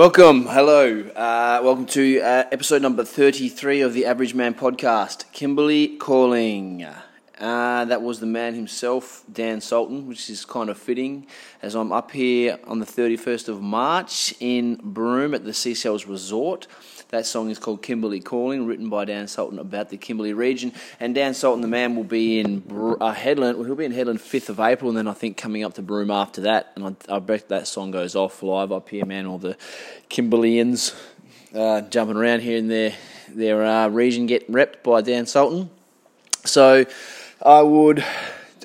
Welcome, hello, uh, welcome to uh, episode number 33 of the Average Man podcast. Kimberley calling. Uh, that was the man himself, Dan Sultan, which is kind of fitting as I'm up here on the 31st of March in Broome at the Seashells Resort. That song is called Kimberley Calling, written by Dan Sultan about the Kimberley region. And Dan Sultan, the man, will be in uh, Hedland. Well, he'll be in Hedland 5th of April, and then I think coming up to Broome after that. And I, I bet that song goes off live up here, man. All the Kimberleyans uh, jumping around here in their, their uh, region get repped by Dan Sultan. So I would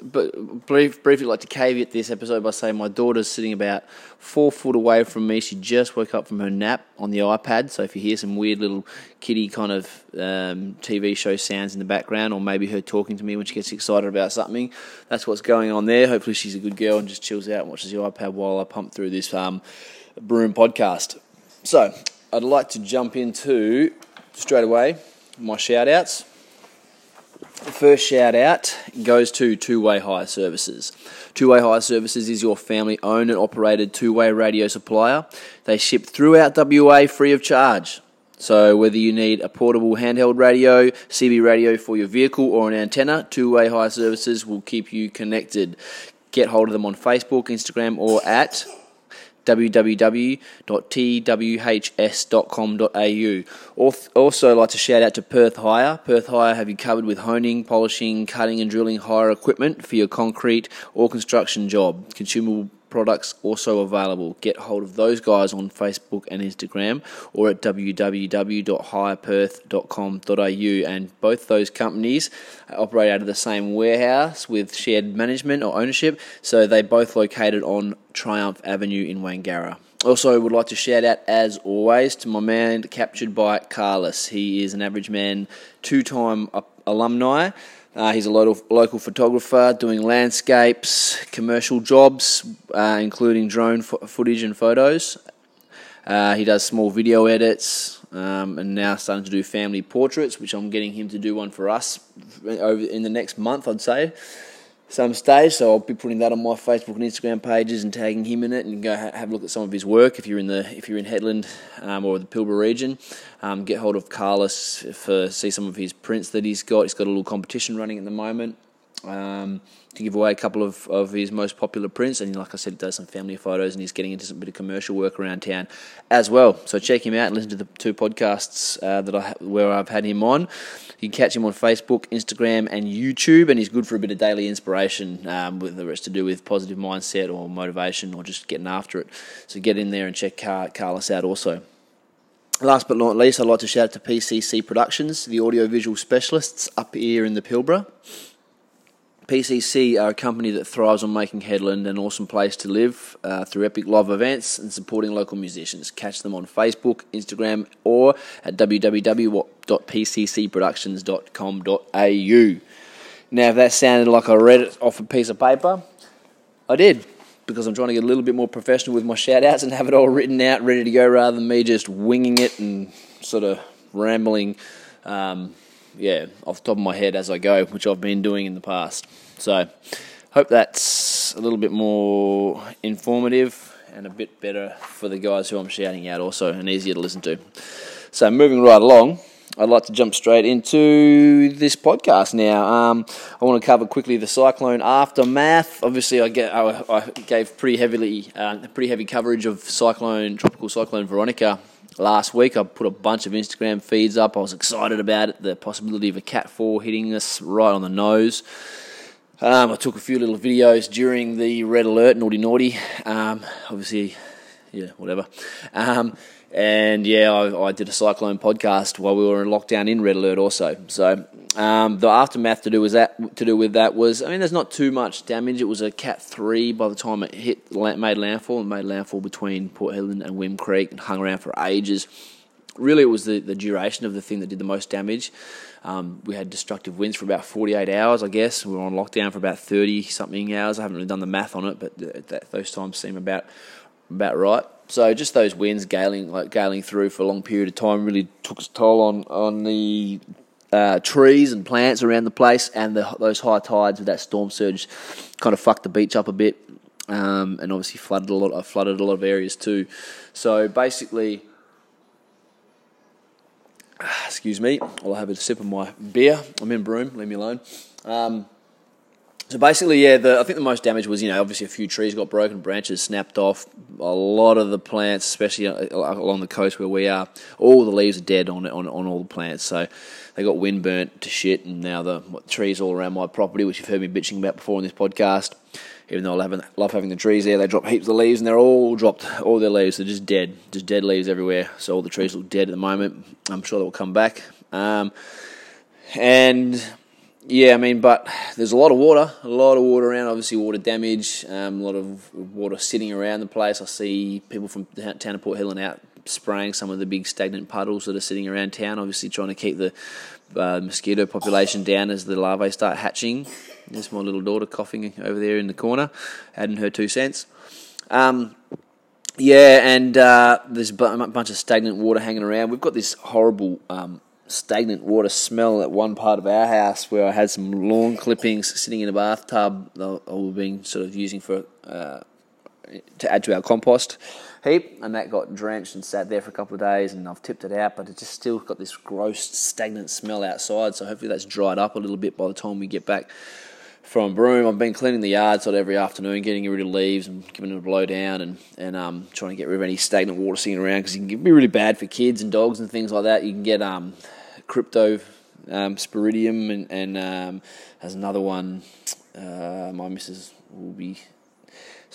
but brief, briefly like to caveat this episode by saying my daughter's sitting about four foot away from me. She just woke up from her nap on the iPad. So if you hear some weird little kitty kind of um, TV show sounds in the background, or maybe her talking to me when she gets excited about something, that's what's going on there. Hopefully she's a good girl and just chills out and watches the iPad while I pump through this um, Broome podcast. So I'd like to jump into straight away my shout outs. First shout out goes to Two Way Hire Services. Two Way Hire Services is your family owned and operated two way radio supplier. They ship throughout WA free of charge. So, whether you need a portable handheld radio, CB radio for your vehicle, or an antenna, Two Way Hire Services will keep you connected. Get hold of them on Facebook, Instagram, or at www.twhs.com.au. Also, like to shout out to Perth Hire. Perth Hire have you covered with honing, polishing, cutting, and drilling hire equipment for your concrete or construction job. Consumable products also available. Get hold of those guys on Facebook and Instagram or at www.hireperth.com.au. And both those companies operate out of the same warehouse with shared management or ownership, so they both located on Triumph Avenue in Wangara. Also, would like to shout out, as always, to my man captured by Carlos. He is an average man, two time alumni. Uh, he's a local, local photographer doing landscapes, commercial jobs, uh, including drone fo- footage and photos. Uh, he does small video edits um, and now starting to do family portraits, which I'm getting him to do one for us over in the next month, I'd say some stage. So I'll be putting that on my Facebook and Instagram pages and tagging him in it, and go have a look at some of his work if you're in the if you're in Hedland um, or the Pilbara region. Um, get hold of Carlos for see some of his prints that he's got. He's got a little competition running at the moment. Um, to give away a couple of, of his most popular prints. And like I said, he does some family photos and he's getting into some bit of commercial work around town as well. So check him out and listen to the two podcasts uh, that I where I've had him on. You can catch him on Facebook, Instagram, and YouTube, and he's good for a bit of daily inspiration, um, whether it's to do with positive mindset or motivation or just getting after it. So get in there and check Car- Carlos out also. Last but not least, I'd like to shout out to PCC Productions, the audiovisual specialists up here in the Pilbara. PCC are a company that thrives on making Hedland an awesome place to live uh, through epic live events and supporting local musicians. Catch them on Facebook, Instagram, or at www.pccproductions.com.au. Now, if that sounded like I read it off a piece of paper, I did because I'm trying to get a little bit more professional with my shout outs and have it all written out, ready to go, rather than me just winging it and sort of rambling. Um, yeah, off the top of my head as I go, which I've been doing in the past. So, hope that's a little bit more informative and a bit better for the guys who I'm shouting out, also, and easier to listen to. So, moving right along, I'd like to jump straight into this podcast now. Um, I want to cover quickly the cyclone aftermath. Obviously, I, get, I, I gave pretty heavily, uh, pretty heavy coverage of cyclone, tropical cyclone Veronica last week. I put a bunch of Instagram feeds up. I was excited about it, the possibility of a Cat 4 hitting us right on the nose. Um, I took a few little videos during the red alert, naughty naughty. Um, obviously, yeah, whatever. Um, and yeah, I, I, did a cyclone podcast while we were in lockdown in red alert also. So um, the aftermath to do was that to do with that was I mean, there's not too much damage. It was a Cat three by the time it hit made landfall and made landfall between Port Hedland and Whim Creek and hung around for ages. Really, it was the, the duration of the thing that did the most damage. Um, we had destructive winds for about 48 hours, I guess. We were on lockdown for about 30 something hours. I haven't really done the math on it, but th- th- those times seem about about right. So just those winds galing like galing through for a long period of time really took its toll on on the uh, trees and plants around the place, and the, those high tides with that storm surge kind of fucked the beach up a bit. um, and obviously flooded a lot. I flooded a lot of areas too. So basically, excuse me, I'll have a sip of my beer. I'm in Broome. Leave me alone. Um, so basically, yeah, the, I think the most damage was, you know, obviously a few trees got broken, branches snapped off. A lot of the plants, especially uh, along the coast where we are, all the leaves are dead on on, on all the plants. So they got wind burnt to shit, and now the trees all around my property, which you've heard me bitching about before in this podcast. Even though I love, love having the trees there, they drop heaps of leaves, and they're all dropped. All their leaves they're just dead, just dead leaves everywhere. So all the trees look dead at the moment. I'm sure they'll come back. Um, and yeah, I mean, but there's a lot of water, a lot of water around. Obviously, water damage, um, a lot of water sitting around the place. I see people from town of Port Hedland out spraying some of the big stagnant puddles that are sitting around town. Obviously, trying to keep the uh, mosquito population down as the larvae start hatching. There's my little daughter coughing over there in the corner, adding her two cents. Um, yeah, and uh, there's a bunch of stagnant water hanging around. We've got this horrible um, stagnant water smell at one part of our house where I had some lawn clippings sitting in a bathtub that we were being sort of using for uh, to add to our compost heap, and that got drenched and sat there for a couple of days, and I've tipped it out, but it just still got this gross stagnant smell outside. So hopefully that's dried up a little bit by the time we get back from Broome. I've been cleaning the yard sort of every afternoon, getting rid of leaves and giving it a blow down, and and um, trying to get rid of any stagnant water sitting around because it can be really bad for kids and dogs and things like that. You can get um, crypto um, sporidium and, and um, has another one. Uh, my missus will be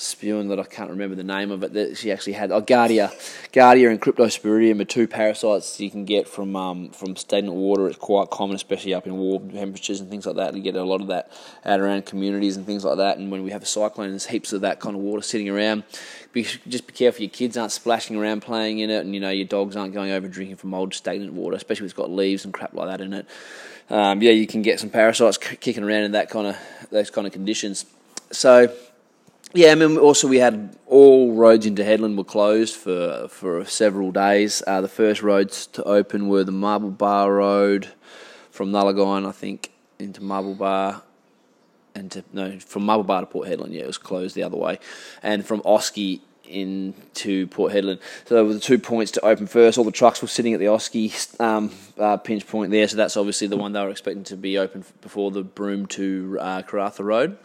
spewing that I can't remember the name of it. That she actually had oh, Guardia, Giardia and Cryptosporidium are two parasites you can get from um, from stagnant water. It's quite common, especially up in warm temperatures and things like that. You get a lot of that out around communities and things like that. And when we have a cyclone, there's heaps of that kind of water sitting around. Be, just be careful your kids aren't splashing around playing in it, and you know your dogs aren't going over drinking from old stagnant water, especially if it's got leaves and crap like that in it. Um, yeah, you can get some parasites kicking around in that kind of those kind of conditions. So yeah, I mean, also we had all roads into Hedland were closed for for several days. Uh, the first roads to open were the Marble Bar Road from Nullagine, I think, into Marble Bar, and to no from Marble Bar to Port Hedland. Yeah, it was closed the other way, and from Auski into Port Hedland. So there were the two points to open first. All the trucks were sitting at the Auski um, uh, pinch point there, so that's obviously the one they were expecting to be open before the Broome to uh, Karratha Road.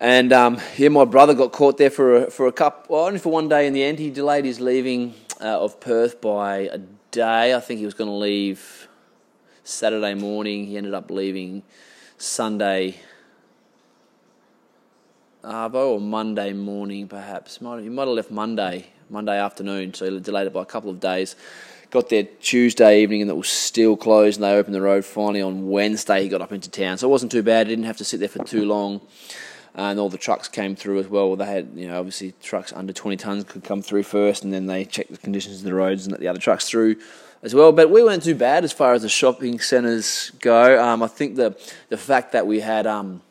And um, yeah, my brother got caught there for a, for a cup, well, only for one day in the end. He delayed his leaving uh, of Perth by a day. I think he was going to leave Saturday morning. He ended up leaving Sunday Arvo or Monday morning, perhaps. He might have left Monday, Monday afternoon, so he delayed it by a couple of days. Got there Tuesday evening and it was still closed, and they opened the road finally on Wednesday. He got up into town, so it wasn't too bad. He didn't have to sit there for too long and all the trucks came through as well. They had, you know, obviously trucks under 20 tons could come through first, and then they checked the conditions of the roads and let the other trucks through as well. But we weren't too bad as far as the shopping centres go. Um, I think the the fact that we had um,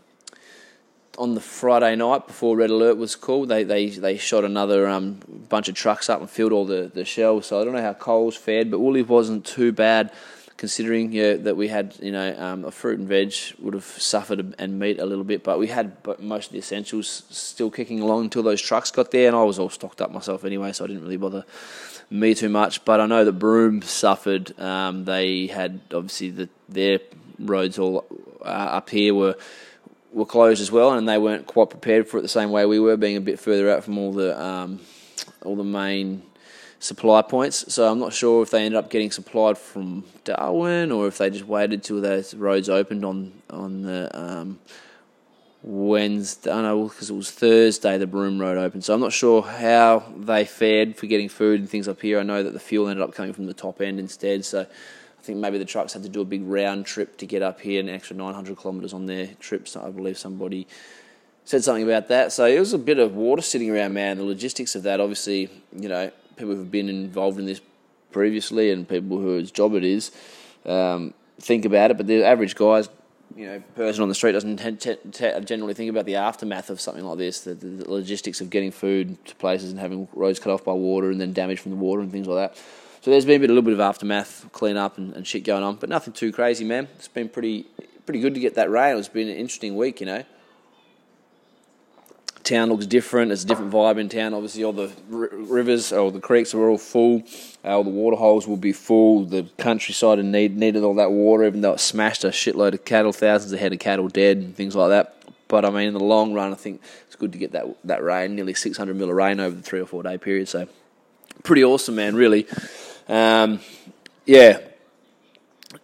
on the Friday night before Red Alert was called, they they, they shot another um, bunch of trucks up and filled all the, the shelves. So I don't know how Coles fared, but Woolies wasn't too bad considering yeah, that we had you know um, a fruit and veg would have suffered and meat a little bit, but we had most of the essentials still kicking along until those trucks got there, and I was all stocked up myself anyway, so I didn't really bother me too much. But I know that Broome suffered. Um, they had obviously the, their roads all uh, up here were were closed as well, and they weren't quite prepared for it the same way we were, being a bit further out from all the um, all the main supply points. So I'm not sure if they ended up getting supplied from Darwin or if they just waited till those roads opened on on the um, Wednesday. I know because it was Thursday the Broome Road opened. So I'm not sure how they fared for getting food and things up here. I know that the fuel ended up coming from the top end instead. So I think maybe the trucks had to do a big round trip to get up here, an extra 900 kilometres on their trips. I believe somebody said something about that. So it was a bit of water sitting around, man. The logistics of that, obviously, you know, people who've been involved in this previously and people whose job it is um, think about it. But the average guy's you know person on the street doesn't t- t- generally think about the aftermath of something like this, the, the, logistics of getting food to places and having roads cut off by water and then damage from the water and things like that. So there's been a, bit, a little bit of aftermath, clean up and, and shit going on, but nothing too crazy, man. It's been pretty pretty good to get that rain. It's been an interesting week, you know town looks different. It's a different vibe in town. Obviously, all the r- rivers or the creeks are all full. Uh, all the water holes will be full. The countryside need, needed all that water, even though it smashed a shitload of cattle, thousands of head of cattle dead, and things like that. But I mean, in the long run, I think it's good to get that that rain, nearly 600 mil of rain over the three or four day period. So, pretty awesome, man. Really, um, yeah.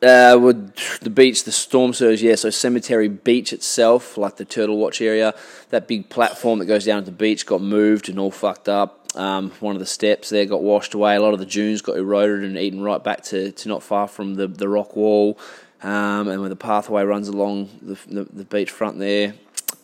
Uh, with the beach, the storm surge, yeah. So Cemetery Beach itself, like the Turtle Watch area, that big platform that goes down to the beach got moved and all fucked up. Um, one of the steps there got washed away. A lot of the dunes got eroded and eaten right back to, to not far from the, the rock wall. Um, and where the pathway runs along the, the, the beach front there.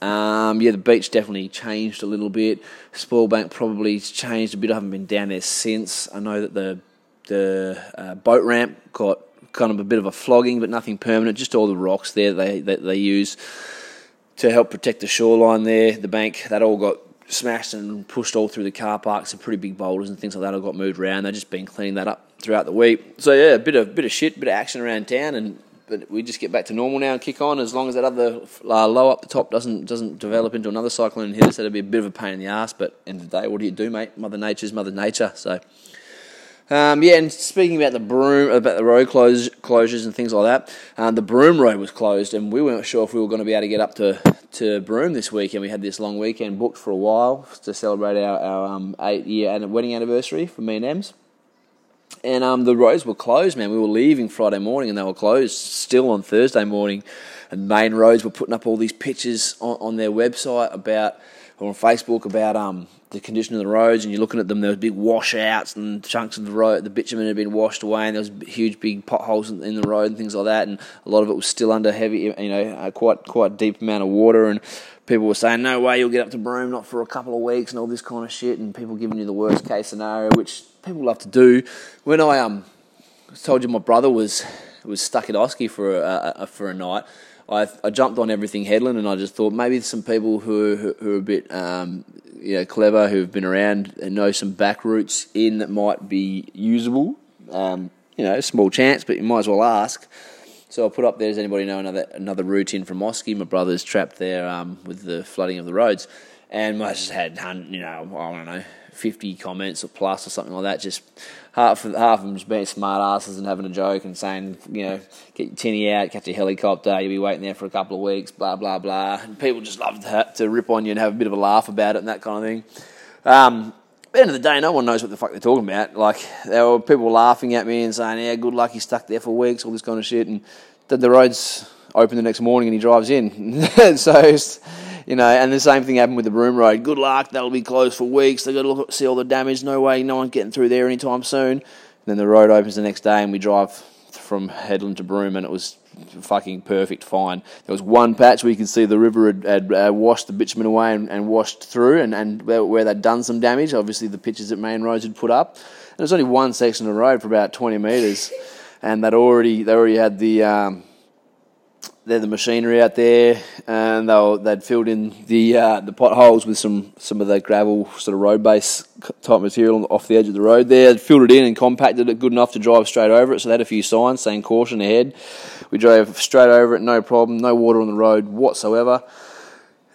Um, yeah, the beach definitely changed a little bit. Spoilbank probably changed a bit. I haven't been down there since. I know that the the uh, boat ramp got kind of a bit of a flogging, but nothing permanent. Just all the rocks there they that they use to help protect the shoreline there. The bank that all got smashed and pushed all through the car park. Some pretty big boulders and things like that all got moved around. They've just been cleaning that up throughout the week. So yeah, a bit of bit of shit, bit of action around town, and but we just get back to normal now and kick on. As long as that other uh, low up the top doesn't doesn't develop into another cyclone and hit us, that'd be a bit of a pain in the ass. But end of the day, what do you do, mate? Mother Nature's Mother Nature. So. Um, yeah, and speaking about the Broome, about the road close, closures and things like that, um, the Broome Road was closed, and we weren't sure if we were going to be able to get up to, to Broome this weekend. We had this long weekend booked for a while to celebrate our, our um, eight year wedding anniversary for me and Ems. And um, the roads were closed, man. We were leaving Friday morning and they were closed still on Thursday morning. And main roads were putting up all these pictures on, on their website about, or on Facebook about um, the condition of the roads. And you're looking at them, there was big washouts and chunks of the road, the bitumen had been washed away, and there was huge big potholes in, in the road and things like that. And a lot of it was still under heavy, you know, uh, quite quite deep amount of water. And people were saying, no way, you'll get up to Broome, not for a couple of weeks, and all this kind of shit. And people giving you the worst case scenario, which people love to do. When I um told you my brother was was stuck at Auski for a, a, for a night, I, I jumped on everything hedland, and I just thought maybe some people who who, who are a bit um, you know clever, who've been around and know some back routes in that might be usable. Um, you know, small chance, but you might as well ask. So I'll put up there. Does anybody know another another route in from Auski? My brother's trapped there um, with the flooding of the roads, and I just had you know I don't know 50 comments or plus or something like that. Just half of, half of them just being smart asses and having a joke and saying, you know, get your tinny out, catch a helicopter, you'll be waiting there for a couple of weeks, blah, blah, blah. And people just love to, to rip on you and have a bit of a laugh about it and that kind of thing. Um, at the end of the day, no one knows what the fuck they're talking about. Like, there were people laughing at me and saying, yeah, good luck, he's stuck there for weeks, all this kind of shit. And then the road's open the next morning and he drives in. so, you know, and the same thing happened with the Broome Road. Good luck, that'll be closed for weeks. They've got to look, see all the damage. No way, no one's getting through there anytime soon. And then the road opens the next day, and we drive from Hedland to Broome, and it was fucking perfect, fine. There was one patch where you could see the river had, had uh, washed the bitumen away and, and washed through, and, and where, they'd done some damage. Obviously, the pictures that Main Roads had put up. And there was only one section of road for about 20 metres, and they'd already, they already had the. Um, they're the machinery out there, and they they'd filled in the uh, the potholes with some some of the gravel sort of road base type material off the edge of the road. There, they'd filled it in and compacted it good enough to drive straight over it. So they had a few signs saying caution ahead. We drove straight over it, no problem, no water on the road whatsoever.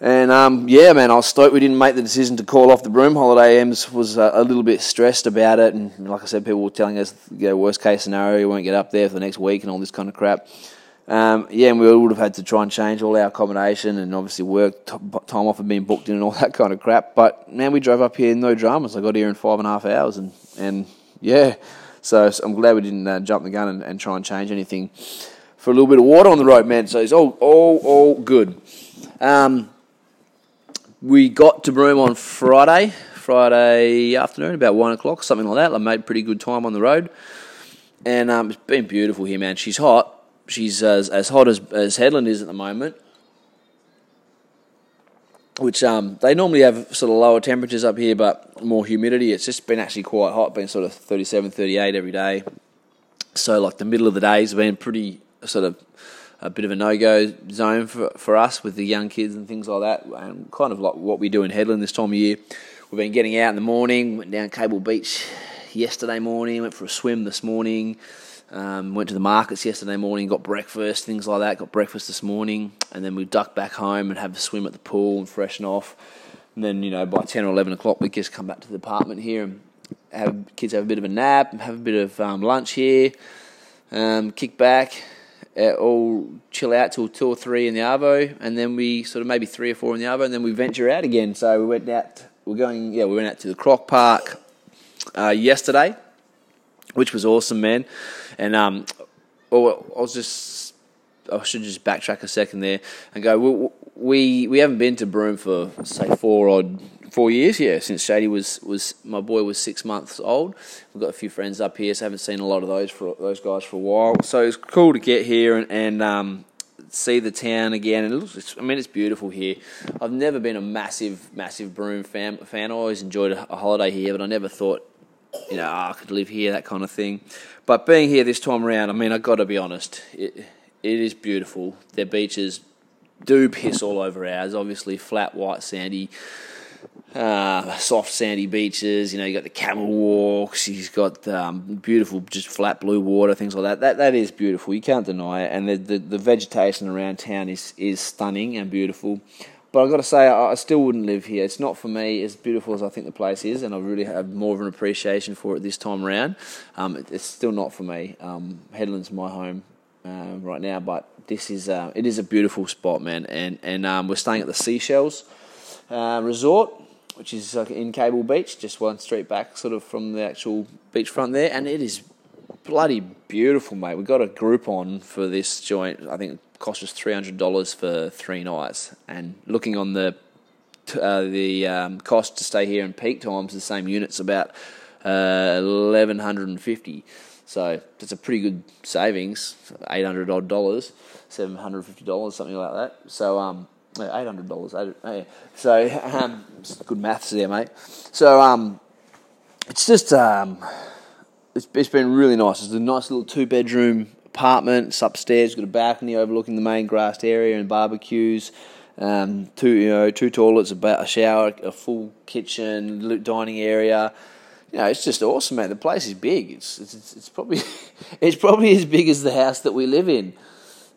And um, yeah, man, I was stoked we didn't make the decision to call off the Broome holiday. Ems was uh, a little bit stressed about it, and like I said, people were telling us, you know, worst case scenario, you won't get up there for the next week and all this kind of crap. Um, yeah, and we would have had to try and change all our accommodation and obviously work t- time off and being booked in and all that kind of crap. But man, we drove up here no dramas. I got here in five and a half hours, and and yeah, so, so I'm glad we didn't uh, jump the gun and, and, try and change anything for a little bit of water on the road, man. So it's all all all good. Um, we got to Broome on Friday, Friday afternoon, about one o'clock, something like that. I made pretty good time on the road, and um, it's been beautiful here, man. She's hot she's as, as hot as, as Hedland is at the moment, which um, they normally have sort of lower temperatures up here, but more humidity. It's just been actually quite hot, been sort of 37, 38 every day. So, like the middle of the days have been pretty sort of a bit of a no-go zone for, for us with the young kids and things like that, and kind of like what we do in Hedland this time of year. We've been getting out in the morning, went down Cable Beach yesterday morning, went for a swim this morning. Um, went to the markets yesterday morning, got breakfast, things like that. Got breakfast this morning, and then we ducked back home and have a swim at the pool and freshen off. And then you know by ten or eleven o'clock we just come back to the apartment here and have kids have a bit of a nap, and have a bit of um, lunch here, um, kick back, uh, all chill out till two or three in the arvo, and then we sort of maybe three or four in the arvo, and then we venture out again. So we went out. We're going. Yeah, we went out to the Croc Park uh, yesterday, which was awesome, man. And um, oh, I was just. I should just backtrack a second there and go. We we, we haven't been to Broome for say four odd four years, yeah, since Shady was, was my boy was six months old. We've got a few friends up here, so I haven't seen a lot of those for those guys for a while. So it's cool to get here and, and um, see the town again. And it looks, I mean, it's beautiful here. I've never been a massive, massive Broome fan. fan. I always enjoyed a, a holiday here, but I never thought, you know, oh, I could live here, that kind of thing. But being here this time around, I mean, I've got to be honest, it, it is beautiful. Their beaches do piss all over ours. Obviously, flat, white, sandy uh, soft sandy beaches. You know, you got the camel walks. You've got um, beautiful, just flat blue water, things like that. That that is beautiful. You can't deny it. And the the, the vegetation around town is is stunning and beautiful. But I've got to say, I, I still wouldn't live here. It's not for me as beautiful as I think the place is, and I really have more of an appreciation for it this time around. Um, it, it's still not for me. Um, Hedland's my home uh, right now, but this is uh, it is a beautiful spot, man. And and um, we're staying at the Seashells uh, Resort which is like in Cable Beach, just one street back, sort of from the actual beachfront there, and it is bloody beautiful, mate. We got a Groupon for this joint. I think cost us three hundred dollars for three nights, and looking on the uh, the um, cost to stay here in peak times, the same unit's about uh, eleven hundred and fifty. So that's a pretty good savings, eight hundred odd dollars, seven hundred fifty dollars, something like that. So um, eight hundred dollars. So um, good maths there, mate. So um, it's just um, it's, it's been really nice. It's a nice little two bedroom apartment. It's upstairs. Got a balcony overlooking the main grassed area and barbecues. Um, two you know two toilets, a shower, a full kitchen, dining area. You know, it's just awesome, man. The place is big. It's it's, it's probably it's probably as big as the house that we live in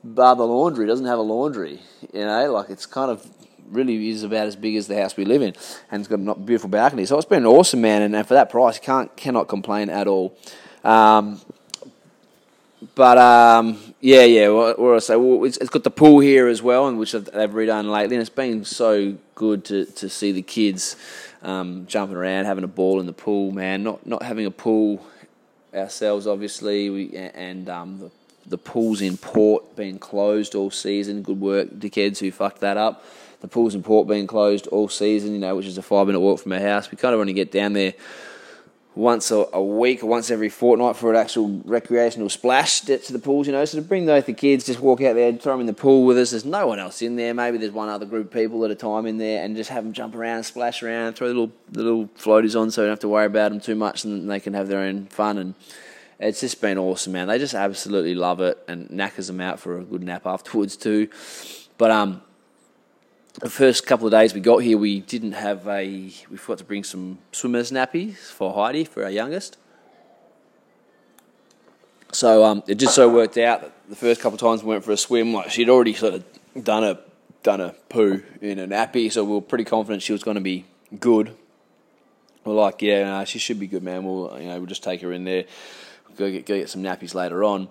bar the laundry doesn't have a laundry. You know, like it's kind of really is about as big as the house we live in, and it's got a beautiful balcony. So it's been awesome, man. And, for that price, can't cannot complain at all. Um, but um, yeah, yeah. What, what I say? Well, it's, it's got the pool here as well, and which they've redone lately, and it's been so good to, to see the kids um, jumping around, having a ball in the pool. Man, not not having a pool ourselves, obviously, we and um, the the pools in port being closed all season. Good work, dickheads who fucked that up. The pools in port being closed all season, you know, which is a five minute walk from our house. We kind of want to get down there once a, a week once every fortnight for an actual recreational splash to the pools, you know. So to bring those the kids, just walk out there, throw them in the pool with us. There's no one else in there. Maybe there's one other group of people at a time in there, and just have them jump around, splash around, throw little little floaties on, so you don't have to worry about them too much, and they can have their own fun and it's just been awesome, man. They just absolutely love it and knackers them out for a good nap afterwards too. But um, the first couple of days we got here, we didn't have a. We forgot to bring some swimmers nappies for Heidi, for our youngest. So um, it just so worked out that the first couple of times we went for a swim, like she'd already sort of done a done a poo in a nappy, so we were pretty confident she was going to be good. We're like, yeah, she should be good, man. We'll you know we'll just take her in there go get, go get some nappies later on.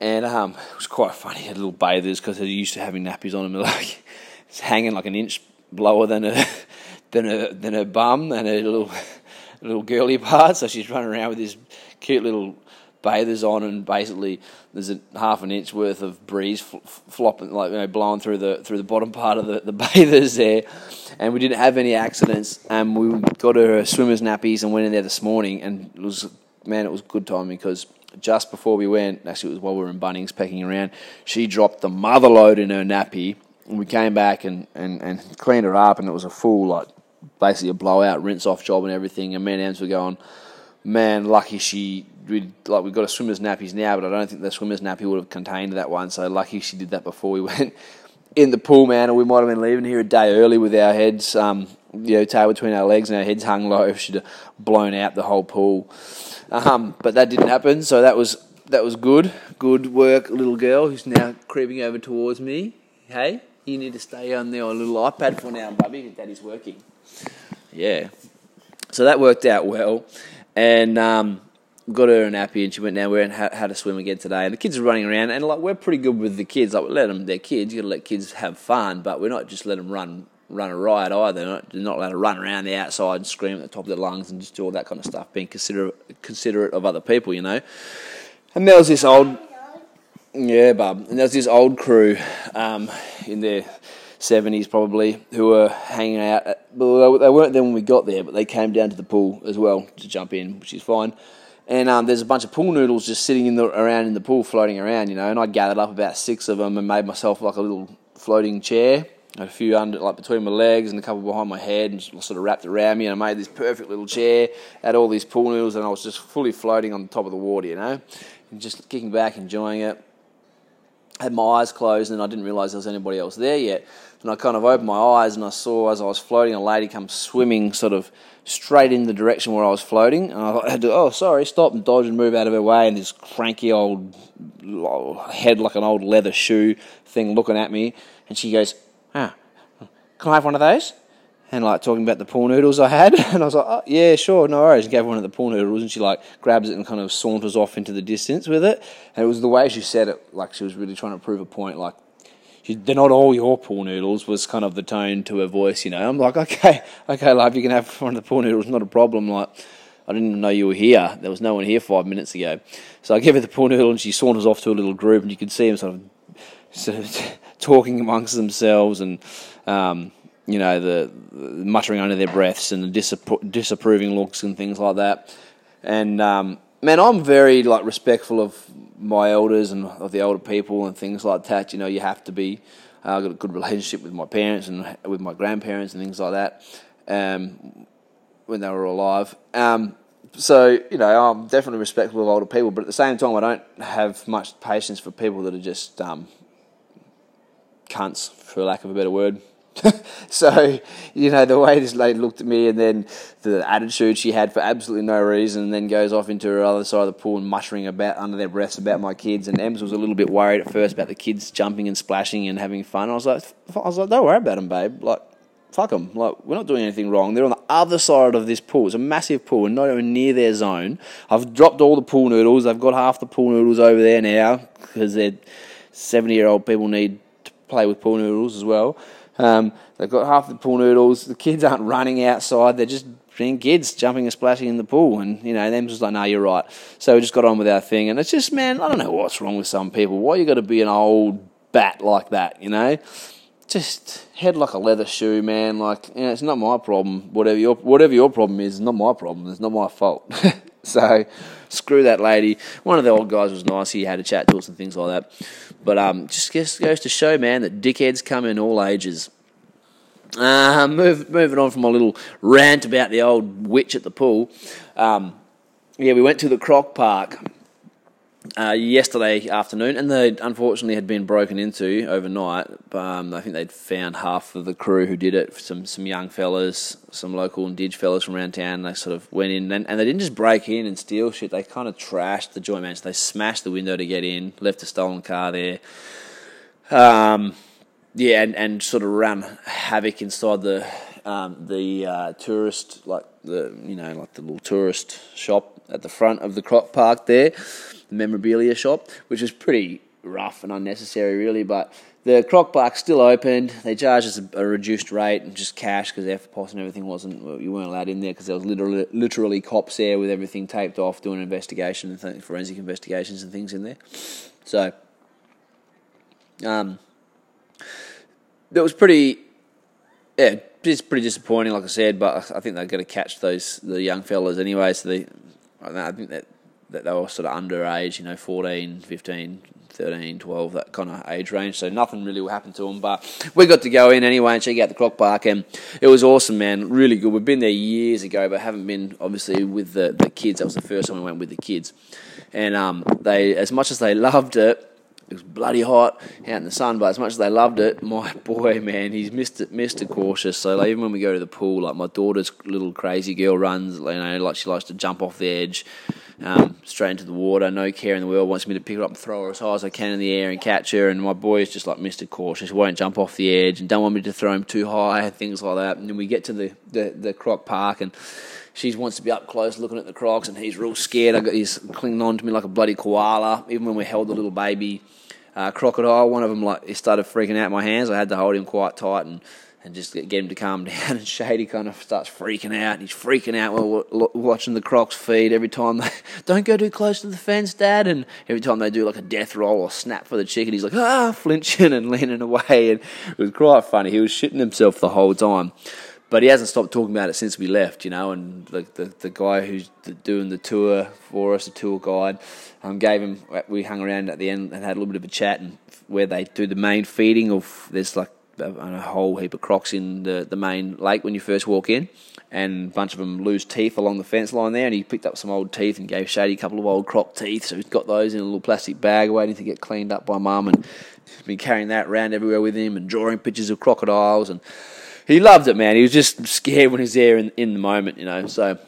And um, it was quite funny. Had little bathers because they're used to having nappies on them. Like it's hanging like an inch lower than a than a than her bum and her little little girly part. So she's running around with this cute little bathers on, and basically there's a half an inch worth of breeze flopping, like you know, blowing through the through the bottom part of the, the bathers there. And we didn't have any accidents. And we got her swimmers nappies and went in there this morning, and it was man, it was good timing because just before we went, actually, it was while we were in Bunnings pecking around, she dropped the mother load in her nappy. And we came back and, and, and cleaned it up, and it was a full, like, basically a blowout, rinse off job and everything. And me and Ems were going, man, lucky she we like we've got a swimmer's nappies now, but I don't think the swimmer's nappy would have contained that one. So lucky she did that before we went in the pool, man. And we might have been leaving here a day early with our heads, um, you know, tail between our legs and our heads hung low. If she'd have blown out the whole pool. Um, but that didn't happen, so that was that was good. Good work, little girl who's now creeping over towards me. Hey, you need to stay on the little iPad for now, Bubby. Daddy's working. yeah. So that worked out well, and um, got her a nappy, and she went down. We went had, a swim again today, and the kids are running around, and like we're pretty good with the kids. Like we let them, they're kids. You got to let kids have fun, but we're not just let them run run a riot either. They're not, they're not allowed to run around the outside and scream at the top of their lungs and just do all that kind of stuff. Being considerate considerate of other people, you know. And there was this old, yeah, bub. And there was this old crew um, in their seventies probably who were hanging out. At, well, they weren't there when we got there, but they came down to the pool as well to jump in, which is fine. And um, there's a bunch of pool noodles just sitting in the around in the pool, floating around, you know. And I gathered up about six of them and made myself like a little floating chair a few under, like between my legs and a couple behind my head, and sort of wrapped around me. And I made this perfect little chair, had all these pool noodles, and I was just fully floating on the top of the water, you know, and just kicking back, enjoying it. Had my eyes closed, and I didn't realise there was anybody else there yet. And I kind of opened my eyes, and I saw as I was floating, a lady come swimming, sort of straight in the direction where I was floating. And I to, oh, sorry, stop and dodge and move out of her way. And this cranky old head, like an old leather shoe thing, looking at me. And she goes, ah, can I have one of those? And like talking about the pool noodles I had, and I was like, oh, yeah, sure, no worries. And gave one of the pool noodles, and she like grabs it and kind of saunters off into the distance with it. And it was the way she said it, like she was really trying to prove a point, like they're not all your pool noodles was kind of the tone to her voice, you know. I'm like, okay, okay, love, you can have one of the pool noodles, not a problem. Like, I didn't even know you were here. There was no one here five minutes ago. So I give her the pool noodle, and she saunters off to a little group, and you can see them sort of, sort of talking amongst themselves and, um, you know, the, the, muttering under their breaths and the disappro- disapproving looks and things like that. And um, man, I'm very like respectful of my elders and of the older people and things like that. You know, you have to be. Uh, I've got a good relationship with my parents and with my grandparents and things like that. Um, when they were alive. Um, so you know, I'm definitely respectful of older people, but at the same time, I don't have much patience for people that are just um, cunts, for lack of a better word. so, you know, the way this lady looked at me and then the attitude she had for absolutely no reason, and then goes off into her other side of the pool and muttering about under their breaths about my kids. And Ems was a little bit worried at first about the kids jumping and splashing and having fun. I was like, I was like, don't worry about them, babe. Like, fuck them. Like, we're not doing anything wrong. They're on the other side of this pool. It's a massive pool and not even near their zone. I've dropped all the pool noodles. I've got half the pool noodles over there now because they're 70 year old people need to play with pool noodles as well. Um, they've got half the pool noodles. The kids aren't running outside. They're just being kids jumping and splashing in the pool. And, you know, them just like, no, you're right. So we just got on with our thing. And it's just, man, I don't know what's wrong with some people. Why you got to be an old bat like that, you know? Just head like a leather shoe, man. Like, you know, it's not my problem. Whatever your, whatever your problem is, it's not my problem. It's not my fault. so screw that lady. One of the old guys was nice. He had a chat to us and things like that. But um, just goes to show, man, that dickheads come in all ages. Uh, move, moving on from my little rant about the old witch at the pool. Um, yeah, we went to the Croc Park uh, yesterday afternoon, and they unfortunately had been broken into overnight. Um, I think they'd found half of the crew who did it. Some some young fellas, some local and fellas from around town. They sort of went in, and, and they didn't just break in and steal shit. They kind of trashed the joint mansion. They smashed the window to get in, left a stolen car there. Um, yeah, and, and sort of ran havoc inside the um, the uh, tourist, like the you know, like the little tourist shop at the front of the Croc Park there the memorabilia shop, which is pretty rough and unnecessary, really. But the Croc Park's still opened. They charged us a, a reduced rate and just cash because EFTPOS and everything wasn't, you weren't allowed in there because there was literally, literally cops there with everything taped off doing investigation and th- forensic investigations and things in there. So, um, that was pretty, yeah, it's pretty disappointing, like I said, but I think they're going to catch those, the young fellas anyway, so they, I think that that they were sort of underage, you know, 14, 15, 13, 12, that kind of age range. So nothing really will happen to them. But we got to go in anyway and check out the Croc Park, and it was awesome, man. Really good. We've been there years ago, but haven't been obviously with the, the kids. That was the first time we went with the kids, and um, they, as much as they loved it. It was bloody hot out in the sun, but as much as they loved it, my boy, man, he's Mister Mister cautious. So like, even when we go to the pool, like my daughter's little crazy girl runs, you know, like she likes to jump off the edge um, straight into the water, no care in the world, wants me to pick her up and throw her as high as I can in the air and catch her. And my boy is just like Mr. Cautious, won't jump off the edge and don't want me to throw him too high, things like that. And then we get to the, the, the croc park and she wants to be up close looking at the crocs and he's real scared. I got he's clinging on to me like a bloody koala. Even when we held the little baby uh, crocodile, one of them like he started freaking out my hands. I had to hold him quite tight and and just get, him to calm down. And Shady kind of starts freaking out. He's freaking out while watching the crocs feed. Every time they don't go too close to the fence, Dad. And every time they do like a death roll or snap for the chicken, he's like ah, flinching and leaning away. And it was quite funny. He was shitting himself the whole time. But he hasn't stopped talking about it since we left, you know. And the the, the guy who's doing the tour for us, the tour guide, um, gave him. We hung around at the end and had a little bit of a chat, and where they do the main feeding of there's like a whole heap of crocs in the, the main lake when you first walk in, and a bunch of them lose teeth along the fence line there. And he picked up some old teeth and gave Shady a couple of old croc teeth. So he's got those in a little plastic bag waiting to get cleaned up by mum, and he's been carrying that around everywhere with him and drawing pictures of crocodiles. And he loved it, man. He was just scared when he's there in, in the moment, you know. So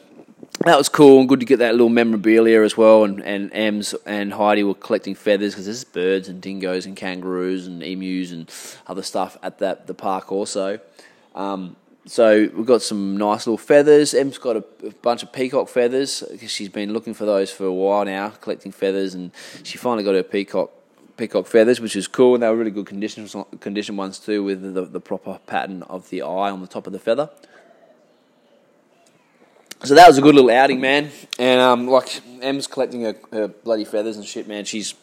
that was cool and good to get that little memorabilia as well. And, and Ems and Heidi were collecting feathers because there's birds and dingoes and kangaroos and emus and other stuff at that the park also. Um, so we've got some nice little feathers. Em's got a, a bunch of peacock feathers because she's been looking for those for a while now, collecting feathers, and she finally got her peacock peacock feathers, which is cool. And they were really good condition condition ones too, with the, the proper pattern of the eye on the top of the feather. So that was a good little outing, man. And um, like Em's collecting her, her bloody feathers and shit, man. She's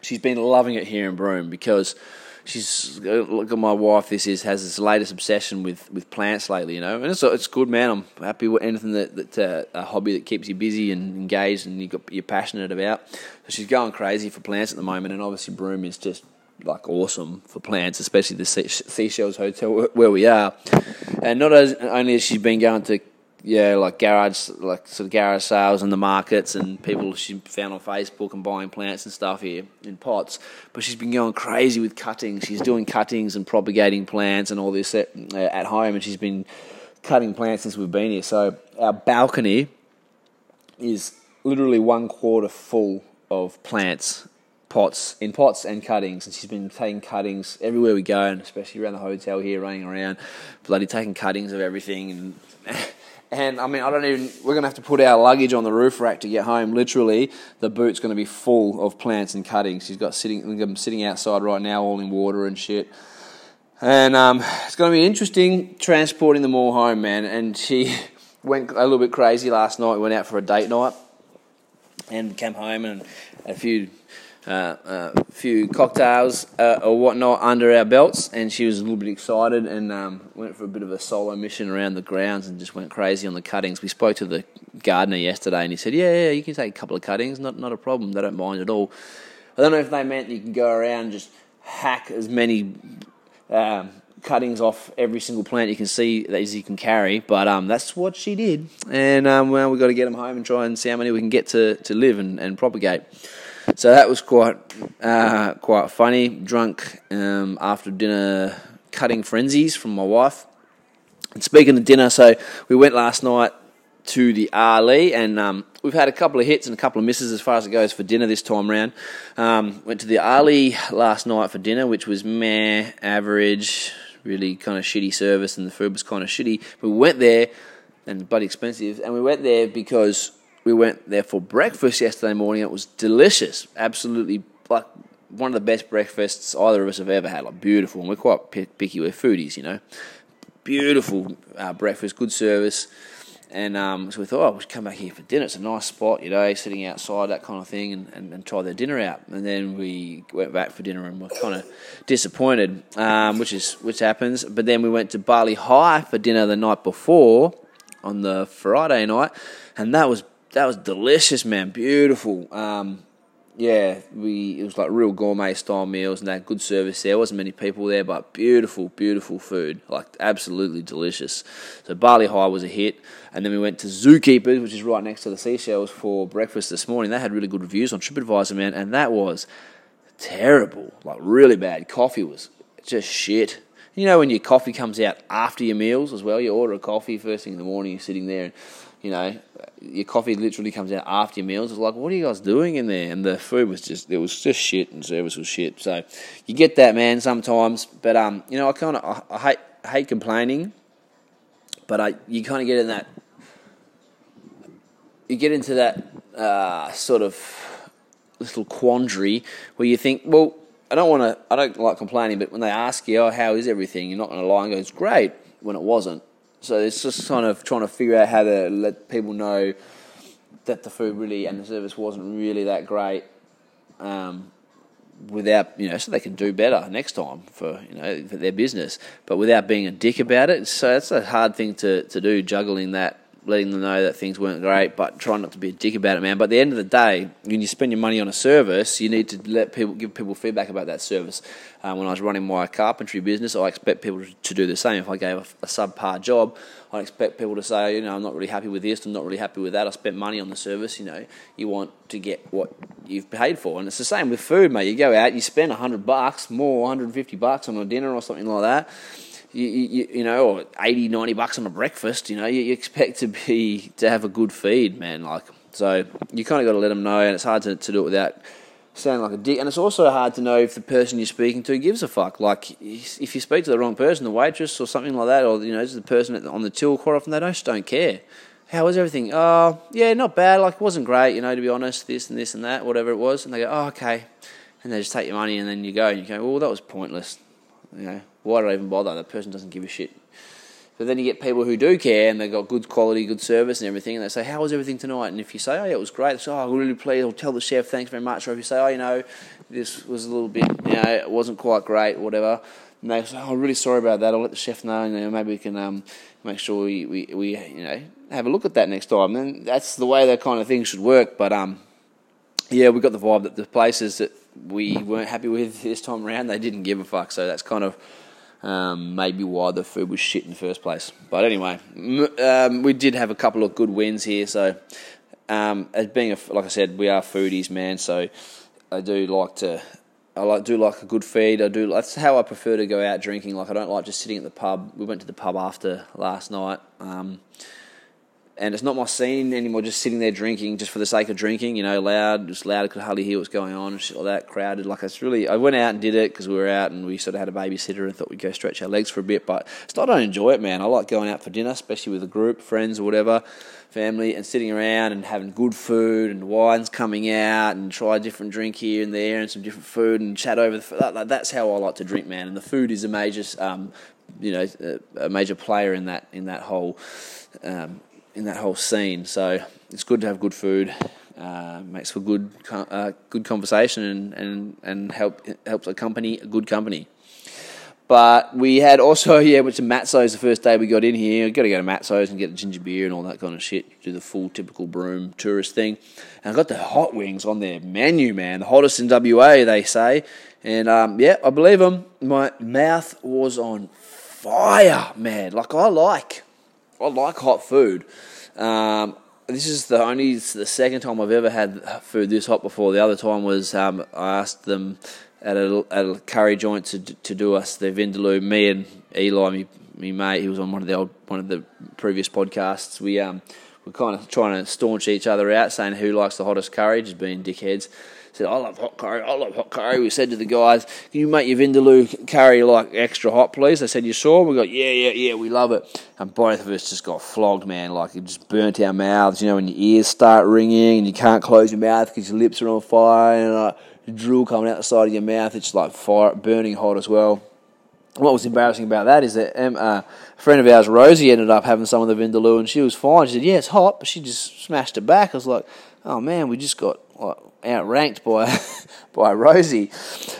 she's been loving it here in Broome because she's look at my wife. This is has this latest obsession with, with plants lately, you know, and it's it's good, man. I'm happy with anything that that uh, a hobby that keeps you busy and engaged and you got you're passionate about. So she's going crazy for plants at the moment, and obviously Broome is just like awesome for plants, especially the Seashells Hotel where we are. And not as, only has she been going to yeah, like garage, like sort of garage sales in the markets, and people she found on Facebook and buying plants and stuff here in pots. But she's been going crazy with cuttings. She's doing cuttings and propagating plants and all this at, uh, at home, and she's been cutting plants since we've been here. So our balcony is literally one quarter full of plants, pots in pots and cuttings, and she's been taking cuttings everywhere we go, and especially around the hotel here, running around, bloody taking cuttings of everything and. And I mean, I don't even. We're gonna have to put our luggage on the roof rack to get home. Literally, the boot's gonna be full of plants and cuttings. She's got sitting, them sitting outside right now, all in water and shit. And um, it's gonna be interesting transporting them all home, man. And she went a little bit crazy last night. We went out for a date night, and came home and a few a few cocktails uh, or whatnot under our belts, and she was a little bit excited and um, went for a bit of a solo mission around the grounds and just went crazy on the cuttings. We spoke to the gardener yesterday, and he said, "Yeah, yeah, you can take a couple of cuttings, not not a problem. They don't mind at all." I don't know if they meant you can go around and just hack as many um, cuttings off every single plant you can see as you can carry, but um, that's what she did. And um, well, we've got to get them home and try and see how many we can get to, to live and, and propagate. So that was quite uh, quite funny. Drunk um, after dinner, cutting frenzies from my wife. And speaking of dinner, so we went last night to the Aarli, and um, we've had a couple of hits and a couple of misses as far as it goes for dinner this time round. Um, went to the Aarli last night for dinner, which was meh, average, really kind of shitty service, and the food was kind of shitty. But we went there, and bloody expensive, and we went there because we went there for breakfast yesterday morning. It was delicious, absolutely like one of the best breakfasts either of us have ever had. Like beautiful, and we're quite picky. We're foodies, you know. Beautiful uh, breakfast, good service, and um, so we thought, oh, we should come back here for dinner. It's a nice spot, you know, sitting outside, that kind of thing, and, and, and try their dinner out. And then we went back for dinner and were kind of disappointed, um, which is which happens. But then we went to Bali Hai for dinner the night before on the Friday night, and that was that was delicious, man. Beautiful. Um, yeah, we it was like real gourmet style meals and that good service there. wasn't many people there, but beautiful, beautiful food. Like absolutely delicious. So Bali Hai was a hit, and then we went to Zookeepers, which is right next to the Seashells, for breakfast this morning. They had really good reviews on TripAdvisor, man, and that was terrible, like really bad. Coffee was just shit. You know when your coffee comes out after your meals as well. You order a coffee first thing in the morning. You're sitting there and you know, your coffee literally comes out after your meals. It's like, what are you guys doing in there? And the food was just, it was just shit, and service was shit. So you get that, man, sometimes. But um, you know, I kind of I, I hate hate complaining, but I you kind of get in that, you get into that uh, sort of little quandary where you think, well, I don't want to, I don't like complaining, but when they ask you, oh, how is everything? You're not going to lie and go, it's great when it wasn't. So it's just kind of trying to figure out how to let people know that the food really and the service wasn't really that great. Um, without you know, so they can do better next time for you know for their business, but without being a dick about it. So that's a hard thing to, to do, juggling that letting them know that things weren't great, but try not to be a dick about it, man. But at the end of the day, when you spend your money on a service, you need to let people give people feedback about that service. Um, when I was running my carpentry business, I expect people to do the same. If I gave a, a subpar job, I expect people to say, you know, I'm not really happy with this, I'm not really happy with that. I spent money on the service. You know, you want to get what you've paid for, and it's the same with food, mate. You go out, you spend hundred bucks, more, 150 bucks on a dinner or something like that you, you, you know, or 80, 90 bucks on a breakfast, you know, you, you expect to be, to have a good feed, man. Like, so you kind of got to let them know, and it's hard to, to do it without sounding like a dick. And it's also hard to know if the person you're speaking to gives a fuck. Like, if you speak to the wrong person, the waitress or something like that, or, you know, the person on the till, quite often they just don't care. How was everything? Oh, yeah, not bad. Like, it wasn't great, you know, to be honest, this and this and that, whatever it was. And they go, oh, okay. And they just take your money, and then you go, and you go, well, that was pointless. You know, why did I even bother? That person doesn't give a shit. But then you get people who do care and they've got good quality, good service and everything, and they say, How was everything tonight? And if you say, Oh, yeah, it was great, say, Oh, I'm really pleased, I'll tell the chef thanks very much. Or if you say, Oh, you know, this was a little bit, you know, it wasn't quite great, whatever. And they say, Oh, really sorry about that, I'll let the chef know, and you know, maybe we can um, make sure we, we, we, you know, have a look at that next time. And that's the way that kind of thing should work. But um, yeah, we got the vibe that the places that we weren't happy with this time around, they didn't give a fuck. So that's kind of um, maybe why the food was shit in the first place. But anyway, um, we did have a couple of good wins here. So, um, as being a, like I said, we are foodies, man. So, I do like to, I like do like a good feed. I do. That's how I prefer to go out drinking. Like I don't like just sitting at the pub. We went to the pub after last night. And it's not my scene anymore. Just sitting there drinking, just for the sake of drinking, you know, loud, just loud. I could hardly hear what's going on and shit like that. Crowded, like it's really. I went out and did it because we were out and we sort of had a babysitter and thought we'd go stretch our legs for a bit. But it's not I don't enjoy it, man. I like going out for dinner, especially with a group, friends or whatever, family, and sitting around and having good food and wines coming out and try different drink here and there and some different food and chat over the. That, that's how I like to drink, man. And the food is a major, um, you know, a major player in that in that whole. Um, in that whole scene. So it's good to have good food. Uh, makes for good uh, good conversation and, and, and help helps accompany a good company. But we had also yeah went to Matso's the first day we got in here. Got to go to Matso's and get a ginger beer and all that kind of shit. Do the full typical Broome tourist thing. And I got the hot wings on their menu, man. The hottest in WA, they say. And um, yeah, I believe them. My mouth was on fire, man. Like I like I like hot food. Um, this is the only the second time I've ever had food this hot before. The other time was um, I asked them at a, at a curry joint to to do us the vindaloo. Me and Eli, me, me mate, he was on one of the old one of the previous podcasts. We um we're kind of trying to staunch each other out, saying who likes the hottest curry, just being dickheads said, I love hot curry, I love hot curry. We said to the guys, Can you make your Vindaloo curry like extra hot, please? They said, You sure? We got, Yeah, yeah, yeah, we love it. And both of us just got flogged, man. Like it just burnt our mouths, you know, when your ears start ringing and you can't close your mouth because your lips are on fire and uh, like, drool coming out the side of your mouth. It's like fire, burning hot as well. What was embarrassing about that is that um, uh, a friend of ours, Rosie, ended up having some of the Vindaloo and she was fine. She said, Yeah, it's hot, but she just smashed it back. I was like, Oh man, we just got outranked by by Rosie.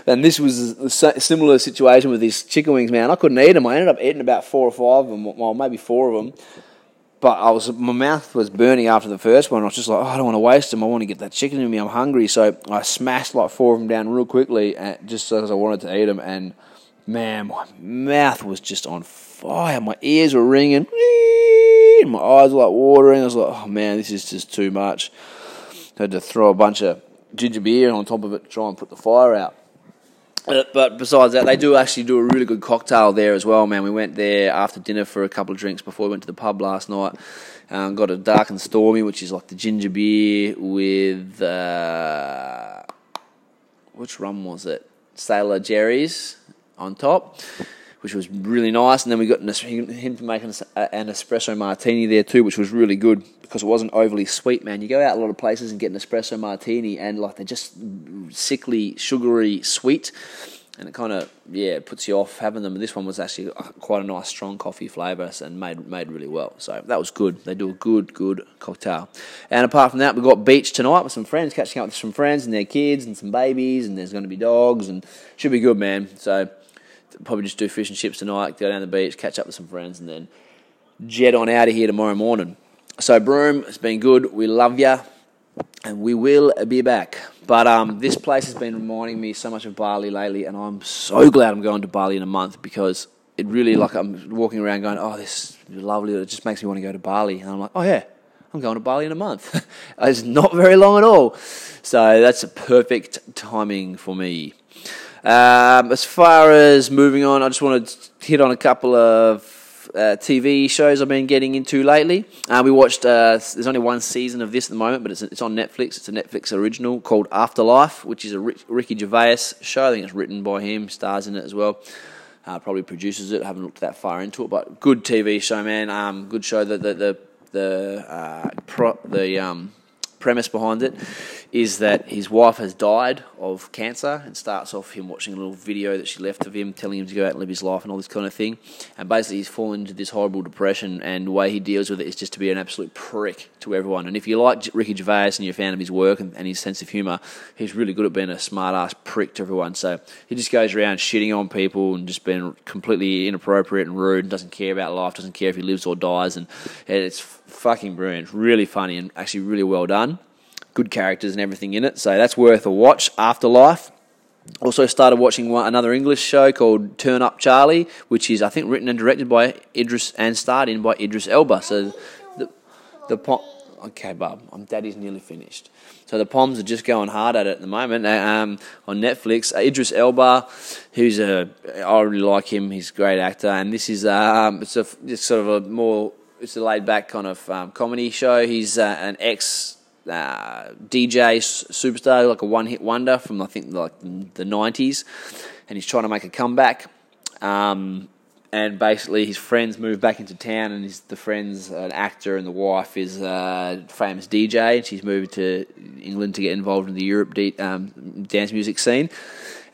And this was a similar situation with these chicken wings, man. I couldn't eat them. I ended up eating about four or five of them, well, maybe four of them. But I was my mouth was burning after the first one. I was just like, oh, I don't want to waste them. I want to get that chicken in me. I'm hungry, so I smashed like four of them down real quickly, and just because I wanted to eat them. And man, my mouth was just on fire. My ears were ringing, my eyes were like watering. I was like, oh man, this is just too much. I had to throw a bunch of ginger beer on top of it to try and put the fire out. Uh, but besides that, they do actually do a really good cocktail there as well, man. We went there after dinner for a couple of drinks before we went to the pub last night. Um, got a dark and stormy, which is like the ginger beer with uh, which rum was it? Sailor Jerry's on top, which was really nice. And then we got him to make an, an espresso martini there too, which was really good because it wasn't overly sweet. Man, you go out a lot of places and get an espresso martini, and like they're just sickly, sugary, sweet and it kind of yeah puts you off having them. This one was actually uh, quite a nice strong coffee flavour and made made really well. So that was good. They do a good good cocktail. And apart from that, we got beach tonight with some friends, catching up with some friends and their kids and some babies, and there's going to be dogs and should be good, man. So probably just do fish and chips tonight, go down the beach, catch up with some friends, and then jet on out of here tomorrow morning. So Broome, it's been good. We love you and we will be back. But um, this place has been reminding me so much of Bali lately, and I'm so glad I'm going to Bali in a month because it really like I'm walking around going, oh, this is lovely. It just makes me want to go to Bali, and I'm like, oh yeah, I'm going to Bali in a month. it's not very long at all, so that's a perfect timing for me. Um, as far as moving on, I just want to hit on a couple of uh, TV shows I've been getting into lately. Uh, we watched. Uh, there's only one season of this at the moment, but it's it's on Netflix. It's a Netflix original called Afterlife, which is a Ricky Gervais show. I think it's written by him, stars in it as well. Uh, probably produces it. I haven't looked that far into it, but good TV show, man. Um, good show. The the the the uh, pro, the um, premise behind it is that his wife has died of cancer and starts off him watching a little video that she left of him telling him to go out and live his life and all this kind of thing. And basically, he's fallen into this horrible depression, and the way he deals with it is just to be an absolute prick to everyone. And if you like Ricky Gervais and you're a fan of his work and, and his sense of humour, he's really good at being a smart ass prick to everyone. So he just goes around shitting on people and just being completely inappropriate and rude and doesn't care about life, doesn't care if he lives or dies. And it's fucking brilliant. Really funny and actually really well done good characters and everything in it. So that's worth a watch. Afterlife. Also started watching one, another English show called Turn Up Charlie, which is I think written and directed by Idris and starred in by Idris Elba. So the the pom- okay, Bob, I'm daddy's nearly finished. So the Poms are just going hard at it at the moment um, on Netflix. Uh, Idris Elba, who's a I really like him. He's a great actor, and this is um, it's a it's sort of a more it's a laid back kind of um, comedy show. He's uh, an ex uh, DJ superstar, like a one hit wonder from I think like the nineties, and he's trying to make a comeback. Um, and basically, his friends move back into town, and his, the friends, an actor, and the wife is a famous DJ, and she's moved to England to get involved in the Europe de- um, dance music scene.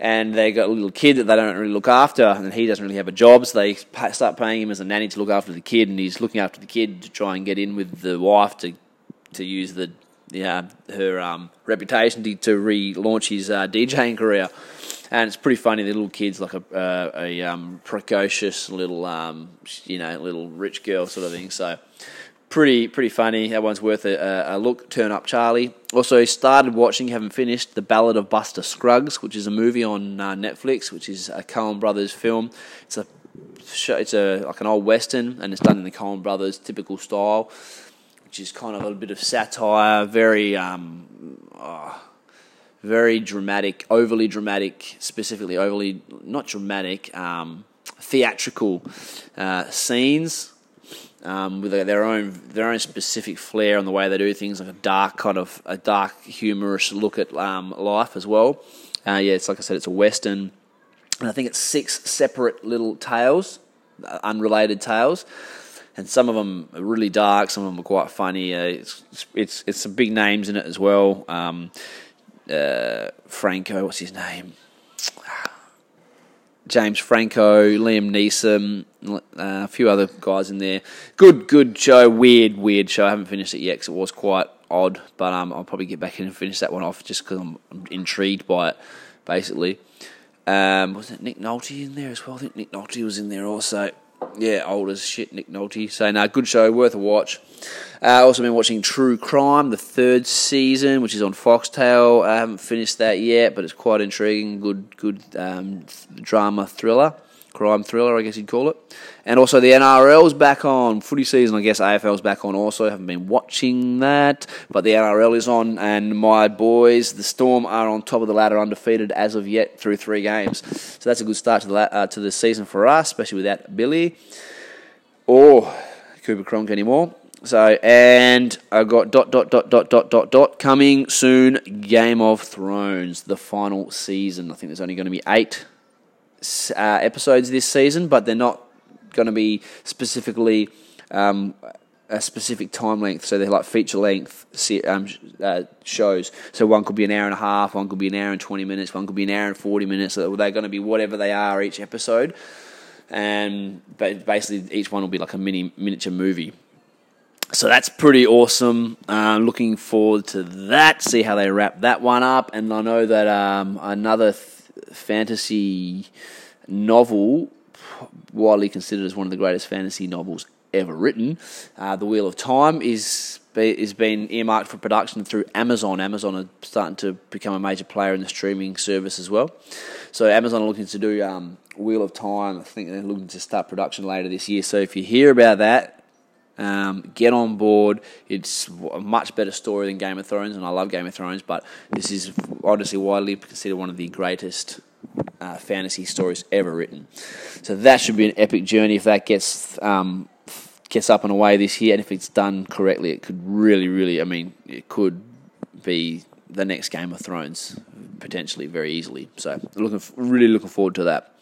And they got a little kid that they don't really look after, and he doesn't really have a job, so they start paying him as a nanny to look after the kid, and he's looking after the kid to try and get in with the wife to to use the yeah, her um, reputation to, to relaunch his uh, DJing career. And it's pretty funny. The little kid's like a uh, a um, precocious little um, you know little rich girl sort of thing. So pretty pretty funny. That one's worth a, a look. Turn up, Charlie. Also started watching, haven't finished, the Ballad of Buster Scruggs, which is a movie on uh, Netflix, which is a Coen Brothers film. It's a it's a like an old western, and it's done in the Coen Brothers typical style which is kind of a bit of satire, very um, oh, very dramatic, overly dramatic, specifically overly not dramatic, um, theatrical uh, scenes um, with their own their own specific flair on the way they do things, like a dark kind of a dark humorous look at um, life as well. Uh, yeah, it's like I said, it's a western, and I think it's six separate little tales, uh, unrelated tales and some of them are really dark. Some of them are quite funny. Uh, it's it's it's some big names in it as well. Um, uh, Franco, what's his name? James Franco, Liam Neeson, uh, a few other guys in there. Good, good show. Weird, weird show. I haven't finished it yet because it was quite odd, but um, I'll probably get back in and finish that one off just because I'm, I'm, intrigued by it, basically. Um, was it Nick Nolte in there as well? I think Nick Nolte was in there also. Yeah, old as shit, Nick Nolte. So, no, good show, worth a watch. Uh, also been watching True Crime, the third season, which is on Foxtel. I haven't finished that yet, but it's quite intriguing. Good, good um, drama thriller, crime thriller, I guess you'd call it. And also the NRL's back on footy season. I guess AFL's back on also. haven't been watching that, but the NRL is on, and my boys, the Storm, are on top of the ladder, undefeated as of yet through three games. So that's a good start to the uh, to the season for us, especially without Billy or Cooper Cronk anymore. So, and I've got dot dot dot dot dot dot dot coming soon. Game of Thrones, the final season. I think there's only going to be eight uh, episodes this season, but they're not going to be specifically um, a specific time length. So they're like feature length um, uh, shows. So one could be an hour and a half, one could be an hour and twenty minutes, one could be an hour and forty minutes. So they're going to be whatever they are each episode, and basically each one will be like a mini miniature movie so that's pretty awesome. Uh, looking forward to that. See how they wrap that one up. And I know that um, another th- fantasy novel, widely considered as one of the greatest fantasy novels ever written, uh, The Wheel of Time, is is been earmarked for production through Amazon. Amazon are starting to become a major player in the streaming service as well. So Amazon are looking to do um, Wheel of Time. I think they're looking to start production later this year. So if you hear about that, um, get on board. It's a much better story than Game of Thrones, and I love Game of Thrones, but this is honestly widely considered one of the greatest uh, fantasy stories ever written. So that should be an epic journey if that gets um, gets up and away this year, and if it's done correctly, it could really, really. I mean, it could be the next Game of Thrones potentially very easily. So looking really looking forward to that.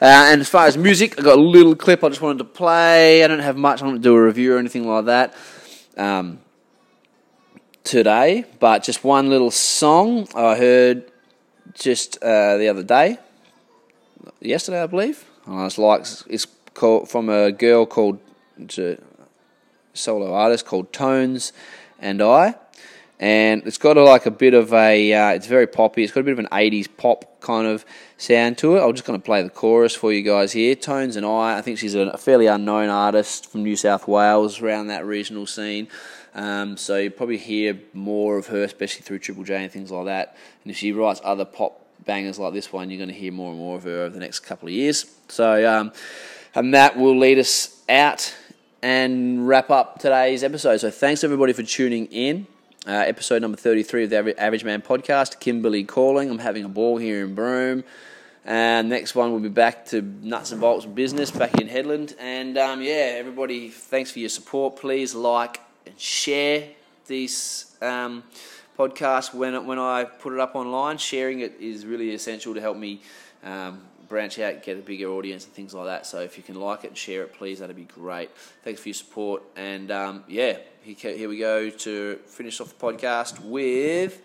Uh, and as far as music, I got a little clip I just wanted to play. I don't have much. I don't do a review or anything like that um, today, but just one little song I heard just uh, the other day, yesterday, I believe. I was like, it's called from a girl called it's solo artist called Tones and I and it's got a, like a bit of a uh, it's very poppy. It's got a bit of an 80s pop kind of sound to it. I'm just going to play the chorus for you guys here. Tones and i i think she's a fairly unknown artist from new south wales around that regional scene. Um, so you probably hear more of her especially through triple j and things like that. And if she writes other pop bangers like this one you're going to hear more and more of her over the next couple of years. So um, and that will lead us out and wrap up today's episode. So thanks everybody for tuning in uh, episode number 33 of the Average Man podcast. Kimberley calling. I'm having a ball here in Broome. And next one, we'll be back to nuts and bolts business back in Hedland. And um, yeah, everybody, thanks for your support. Please like and share these um, when when I put it up online. Sharing it is really essential to help me um, branch out, get a bigger audience, and things like that. So if you can like it and share it, please, that'd be great. Thanks for your support. And um, yeah, here we go to finish off the podcast with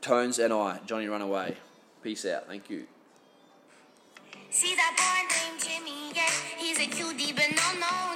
Tones and I, Johnny Run Away. Peace out. Thank you. See that boy named Jimmy, yeah, he's a cutie, but no, no,